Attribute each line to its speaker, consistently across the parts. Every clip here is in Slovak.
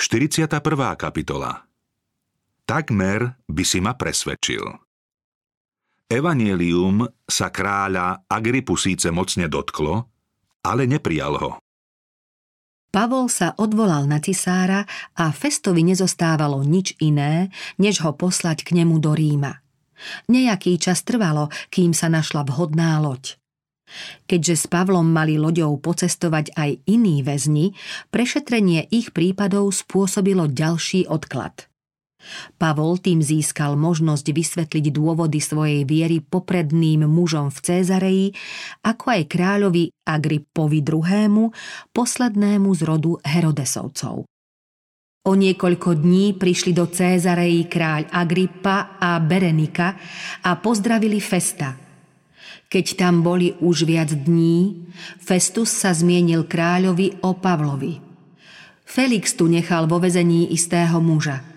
Speaker 1: 41. kapitola Takmer by si ma presvedčil. Evangelium sa kráľa Agripu síce mocne dotklo, ale neprijal ho.
Speaker 2: Pavol sa odvolal na cisára a Festovi nezostávalo nič iné, než ho poslať k nemu do Ríma. Nejaký čas trvalo, kým sa našla vhodná loď. Keďže s Pavlom mali loďou pocestovať aj iní väzni, prešetrenie ich prípadov spôsobilo ďalší odklad – Pavol tým získal možnosť vysvetliť dôvody svojej viery popredným mužom v Cézareji, ako aj kráľovi Agrippovi II., poslednému z rodu Herodesovcov. O niekoľko dní prišli do Cézareji kráľ Agrippa a Berenika a pozdravili Festa. Keď tam boli už viac dní, Festus sa zmienil kráľovi o Pavlovi. Felix tu nechal vo vezení istého muža –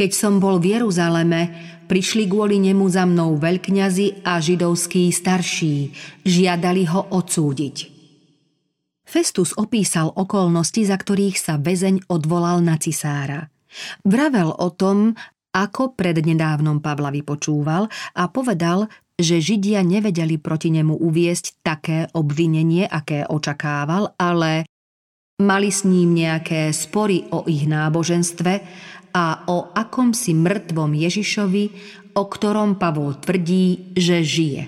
Speaker 2: keď som bol v Jeruzaleme, prišli kvôli nemu za mnou veľkňazi a židovskí starší, žiadali ho odsúdiť. Festus opísal okolnosti, za ktorých sa väzeň odvolal na cisára. Vravel o tom, ako prednedávnom Pavla vypočúval a povedal, že Židia nevedeli proti nemu uviesť také obvinenie, aké očakával, ale mali s ním nejaké spory o ich náboženstve a o akomsi mŕtvom Ježišovi, o ktorom Pavol tvrdí, že žije.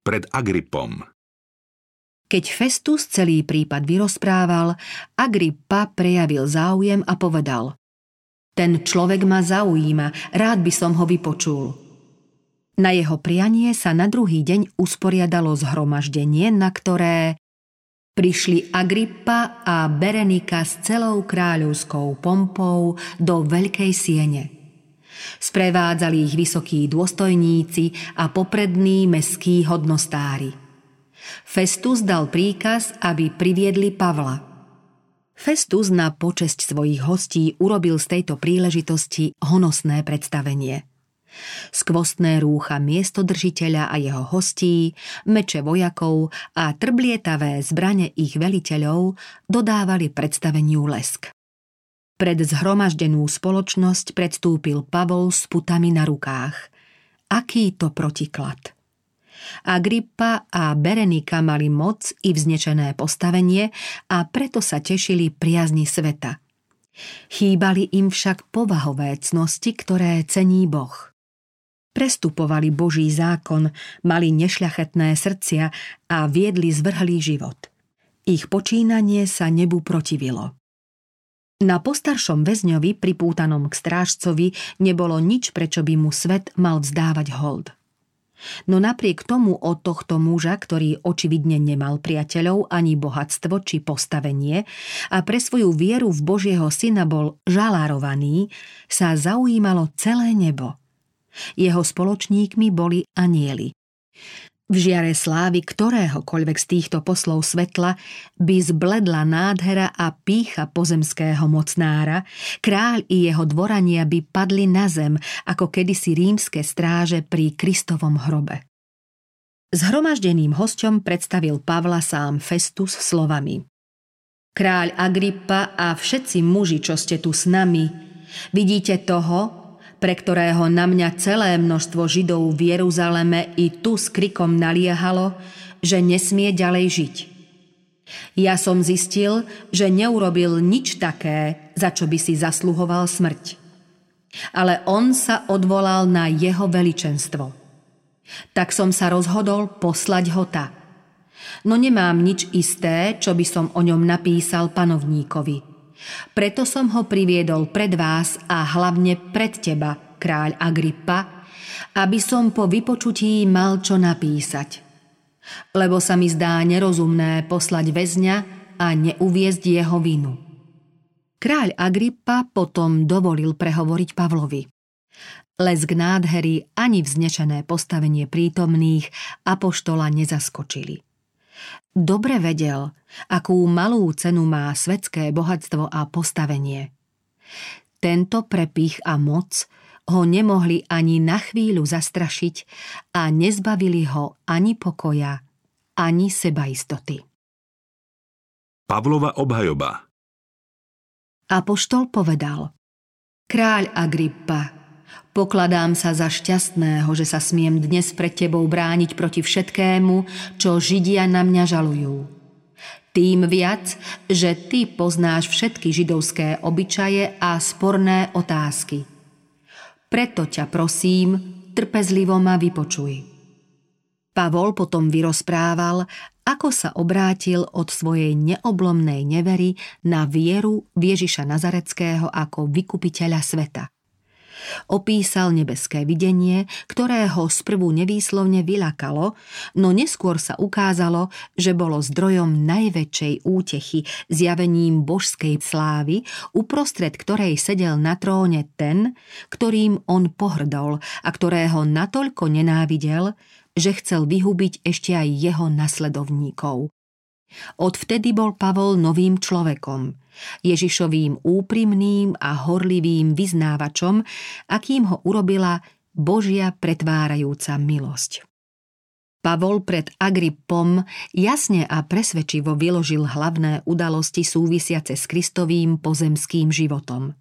Speaker 1: Pred Agripom
Speaker 2: Keď Festus celý prípad vyrozprával, Agrippa prejavil záujem a povedal Ten človek ma zaujíma, rád by som ho vypočul. Na jeho prianie sa na druhý deň usporiadalo zhromaždenie, na ktoré Prišli Agrippa a Berenika s celou kráľovskou pompou do veľkej siene. Sprevádzali ich vysokí dôstojníci a poprední meskí hodnostári. Festus dal príkaz, aby priviedli Pavla. Festus na počesť svojich hostí urobil z tejto príležitosti honosné predstavenie – Skvostné rúcha miestodržiteľa a jeho hostí, meče vojakov a trblietavé zbrane ich veliteľov dodávali predstaveniu lesk. Pred zhromaždenú spoločnosť predstúpil Pavol s putami na rukách. Aký to protiklad! Agrippa a Berenika mali moc i vznečené postavenie a preto sa tešili priazni sveta. Chýbali im však povahové cnosti, ktoré cení Boh – Prestupovali Boží zákon, mali nešľachetné srdcia a viedli zvrhlý život. Ich počínanie sa nebu protivilo. Na postaršom väzňovi, pripútanom k strážcovi, nebolo nič, prečo by mu svet mal vzdávať hold. No napriek tomu od tohto muža, ktorý očividne nemal priateľov ani bohatstvo či postavenie a pre svoju vieru v Božieho syna bol žalárovaný, sa zaujímalo celé nebo – jeho spoločníkmi boli anieli. V žiare slávy ktoréhokoľvek z týchto poslov svetla by zbledla nádhera a pícha pozemského mocnára, kráľ i jeho dvorania by padli na zem, ako kedysi rímske stráže pri Kristovom hrobe. Zhromaždeným hosťom predstavil Pavla sám Festus slovami. Kráľ Agrippa a všetci muži, čo ste tu s nami, vidíte toho, pre ktorého na mňa celé množstvo Židov v Jeruzaleme i tu s krikom naliehalo, že nesmie ďalej žiť. Ja som zistil, že neurobil nič také, za čo by si zasluhoval smrť. Ale on sa odvolal na jeho veličenstvo. Tak som sa rozhodol poslať ho ta. No nemám nič isté, čo by som o ňom napísal panovníkovi – preto som ho priviedol pred vás a hlavne pred teba, kráľ Agrippa, aby som po vypočutí mal čo napísať. Lebo sa mi zdá nerozumné poslať väzňa a neuviezť jeho vinu. Kráľ Agrippa potom dovolil prehovoriť Pavlovi. Lesk nádhery ani vznešené postavenie prítomných apoštola nezaskočili. Dobre vedel, akú malú cenu má svetské bohatstvo a postavenie. Tento prepich a moc ho nemohli ani na chvíľu zastrašiť a nezbavili ho ani pokoja, ani sebaistoty.
Speaker 1: Pavlova obhajoba
Speaker 2: Apoštol povedal Kráľ Agrippa, pokladám sa za šťastného, že sa smiem dnes pred tebou brániť proti všetkému, čo Židia na mňa žalujú. Tým viac, že ty poznáš všetky židovské obyčaje a sporné otázky. Preto ťa prosím, trpezlivo ma vypočuj. Pavol potom vyrozprával, ako sa obrátil od svojej neoblomnej nevery na vieru Ježiša Nazareckého ako vykupiteľa sveta. Opísal nebeské videnie, ktoré ho sprvu nevýslovne vylakalo, no neskôr sa ukázalo, že bolo zdrojom najväčšej útechy zjavením božskej slávy, uprostred ktorej sedel na tróne ten, ktorým on pohrdol a ktorého natoľko nenávidel, že chcel vyhubiť ešte aj jeho nasledovníkov. Odvtedy bol Pavol novým človekom, Ježišovým úprimným a horlivým vyznávačom, akým ho urobila Božia pretvárajúca milosť. Pavol pred Agrippom jasne a presvedčivo vyložil hlavné udalosti súvisiace s Kristovým pozemským životom –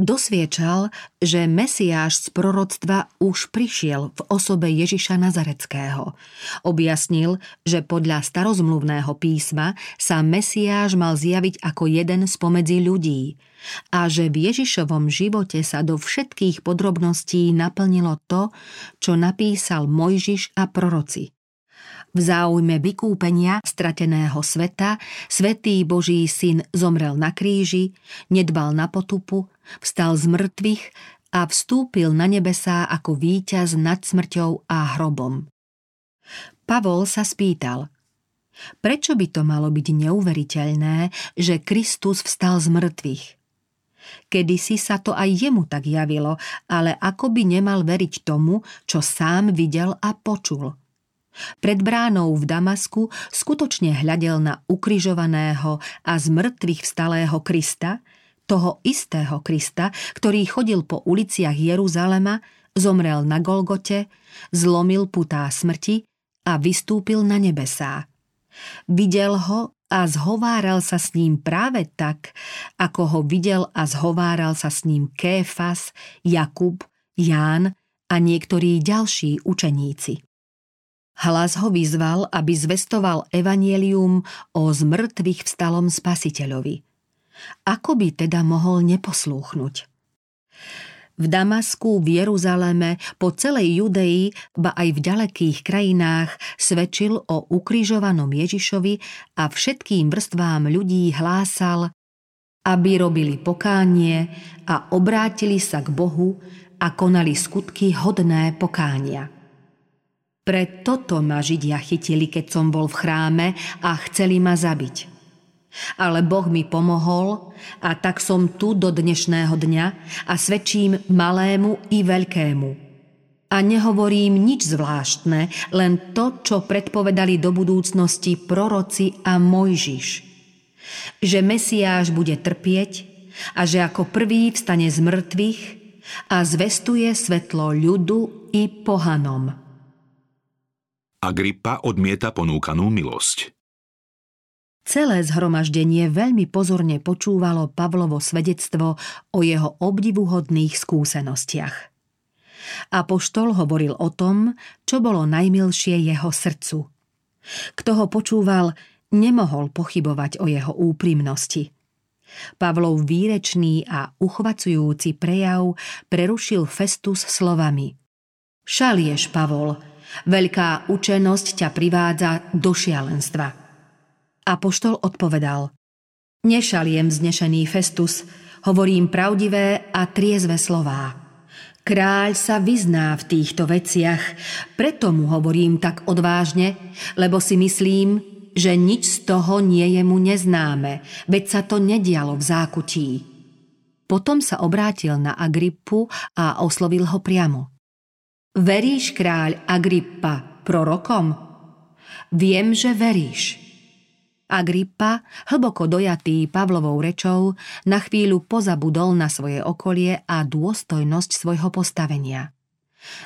Speaker 2: dosviečal, že Mesiáš z proroctva už prišiel v osobe Ježiša Nazareckého. Objasnil, že podľa starozmluvného písma sa Mesiáš mal zjaviť ako jeden spomedzi ľudí a že v Ježišovom živote sa do všetkých podrobností naplnilo to, čo napísal Mojžiš a proroci. V záujme vykúpenia strateného sveta svetý Boží syn zomrel na kríži, nedbal na potupu, vstal z mŕtvych a vstúpil na nebesá ako víťaz nad smrťou a hrobom. Pavol sa spýtal, prečo by to malo byť neuveriteľné, že Kristus vstal z mŕtvych? Kedy si sa to aj jemu tak javilo, ale ako by nemal veriť tomu, čo sám videl a počul – pred bránou v Damasku skutočne hľadel na ukrižovaného a z mŕtvych vstalého Krista, toho istého Krista, ktorý chodil po uliciach Jeruzalema, zomrel na Golgote, zlomil putá smrti a vystúpil na nebesá. Videl ho a zhováral sa s ním práve tak, ako ho videl a zhováral sa s ním Kéfas, Jakub, Ján a niektorí ďalší učeníci. Hlas ho vyzval, aby zvestoval evanielium o zmrtvých vstalom spasiteľovi. Ako by teda mohol neposlúchnuť? V Damasku, v Jeruzaleme, po celej Judei, ba aj v ďalekých krajinách svedčil o ukrižovanom Ježišovi a všetkým vrstvám ľudí hlásal, aby robili pokánie a obrátili sa k Bohu a konali skutky hodné pokánia. Pre toto ma Židia chytili, keď som bol v chráme a chceli ma zabiť. Ale Boh mi pomohol a tak som tu do dnešného dňa a svedčím malému i veľkému. A nehovorím nič zvláštne, len to, čo predpovedali do budúcnosti proroci a Mojžiš. Že Mesiáš bude trpieť a že ako prvý vstane z mŕtvych a zvestuje svetlo ľudu i pohanom.
Speaker 1: Agrippa odmieta ponúkanú milosť.
Speaker 2: Celé zhromaždenie veľmi pozorne počúvalo Pavlovo svedectvo o jeho obdivuhodných skúsenostiach. Apoštol hovoril o tom, čo bolo najmilšie jeho srdcu. Kto ho počúval, nemohol pochybovať o jeho úprimnosti. Pavlov výrečný a uchvacujúci prejav prerušil Festus slovami Šalieš, Pavol, Veľká učenosť ťa privádza do šialenstva. Apoštol odpovedal. Nešaliem vznešený Festus, hovorím pravdivé a triezve slová. Kráľ sa vyzná v týchto veciach, preto mu hovorím tak odvážne, lebo si myslím, že nič z toho nie je mu neznáme, veď sa to nedialo v zákutí. Potom sa obrátil na Agrippu a oslovil ho priamo. Veríš, kráľ Agrippa, prorokom? Viem, že veríš. Agrippa, hlboko dojatý Pavlovou rečou, na chvíľu pozabudol na svoje okolie a dôstojnosť svojho postavenia.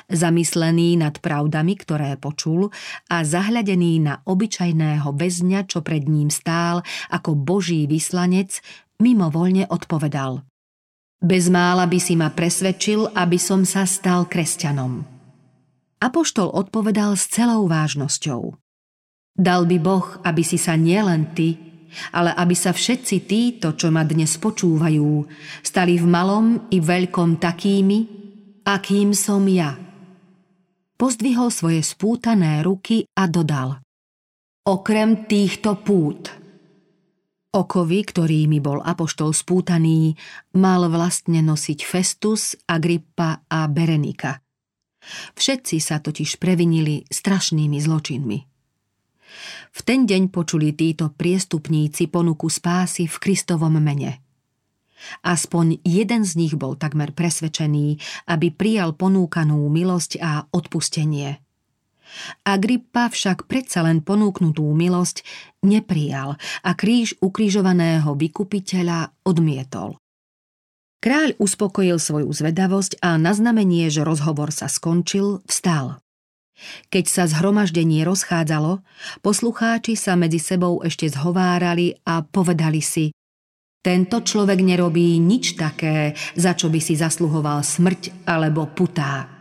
Speaker 2: Zamyslený nad pravdami, ktoré počul a zahľadený na obyčajného väzňa, čo pred ním stál ako boží vyslanec, mimovoľne odpovedal. Bezmála by si ma presvedčil, aby som sa stal kresťanom. Apoštol odpovedal s celou vážnosťou. Dal by Boh, aby si sa nielen ty, ale aby sa všetci títo, čo ma dnes počúvajú, stali v malom i veľkom takými, akým som ja. Pozdvihol svoje spútané ruky a dodal. Okrem týchto pút – Okovy, ktorými bol apoštol spútaný, mal vlastne nosiť Festus, Agrippa a Berenika. Všetci sa totiž previnili strašnými zločinmi. V ten deň počuli títo priestupníci ponuku spásy v Kristovom mene. Aspoň jeden z nich bol takmer presvedčený, aby prijal ponúkanú milosť a odpustenie – Agrippa však predsa len ponúknutú milosť neprijal a kríž ukrižovaného vykupiteľa odmietol. Kráľ uspokojil svoju zvedavosť a na znamenie, že rozhovor sa skončil, vstal. Keď sa zhromaždenie rozchádzalo, poslucháči sa medzi sebou ešte zhovárali a povedali si tento človek nerobí nič také, za čo by si zasluhoval smrť alebo putá.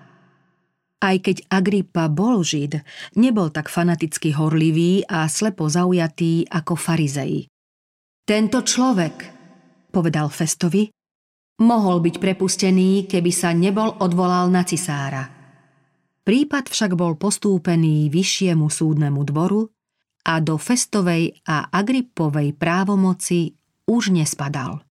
Speaker 2: Aj keď Agrippa bol žid, nebol tak fanaticky horlivý a slepo zaujatý ako farizei. Tento človek, povedal Festovi, mohol byť prepustený, keby sa nebol odvolal na cisára. Prípad však bol postúpený vyššiemu súdnemu dvoru a do Festovej a Agrippovej právomoci už nespadal.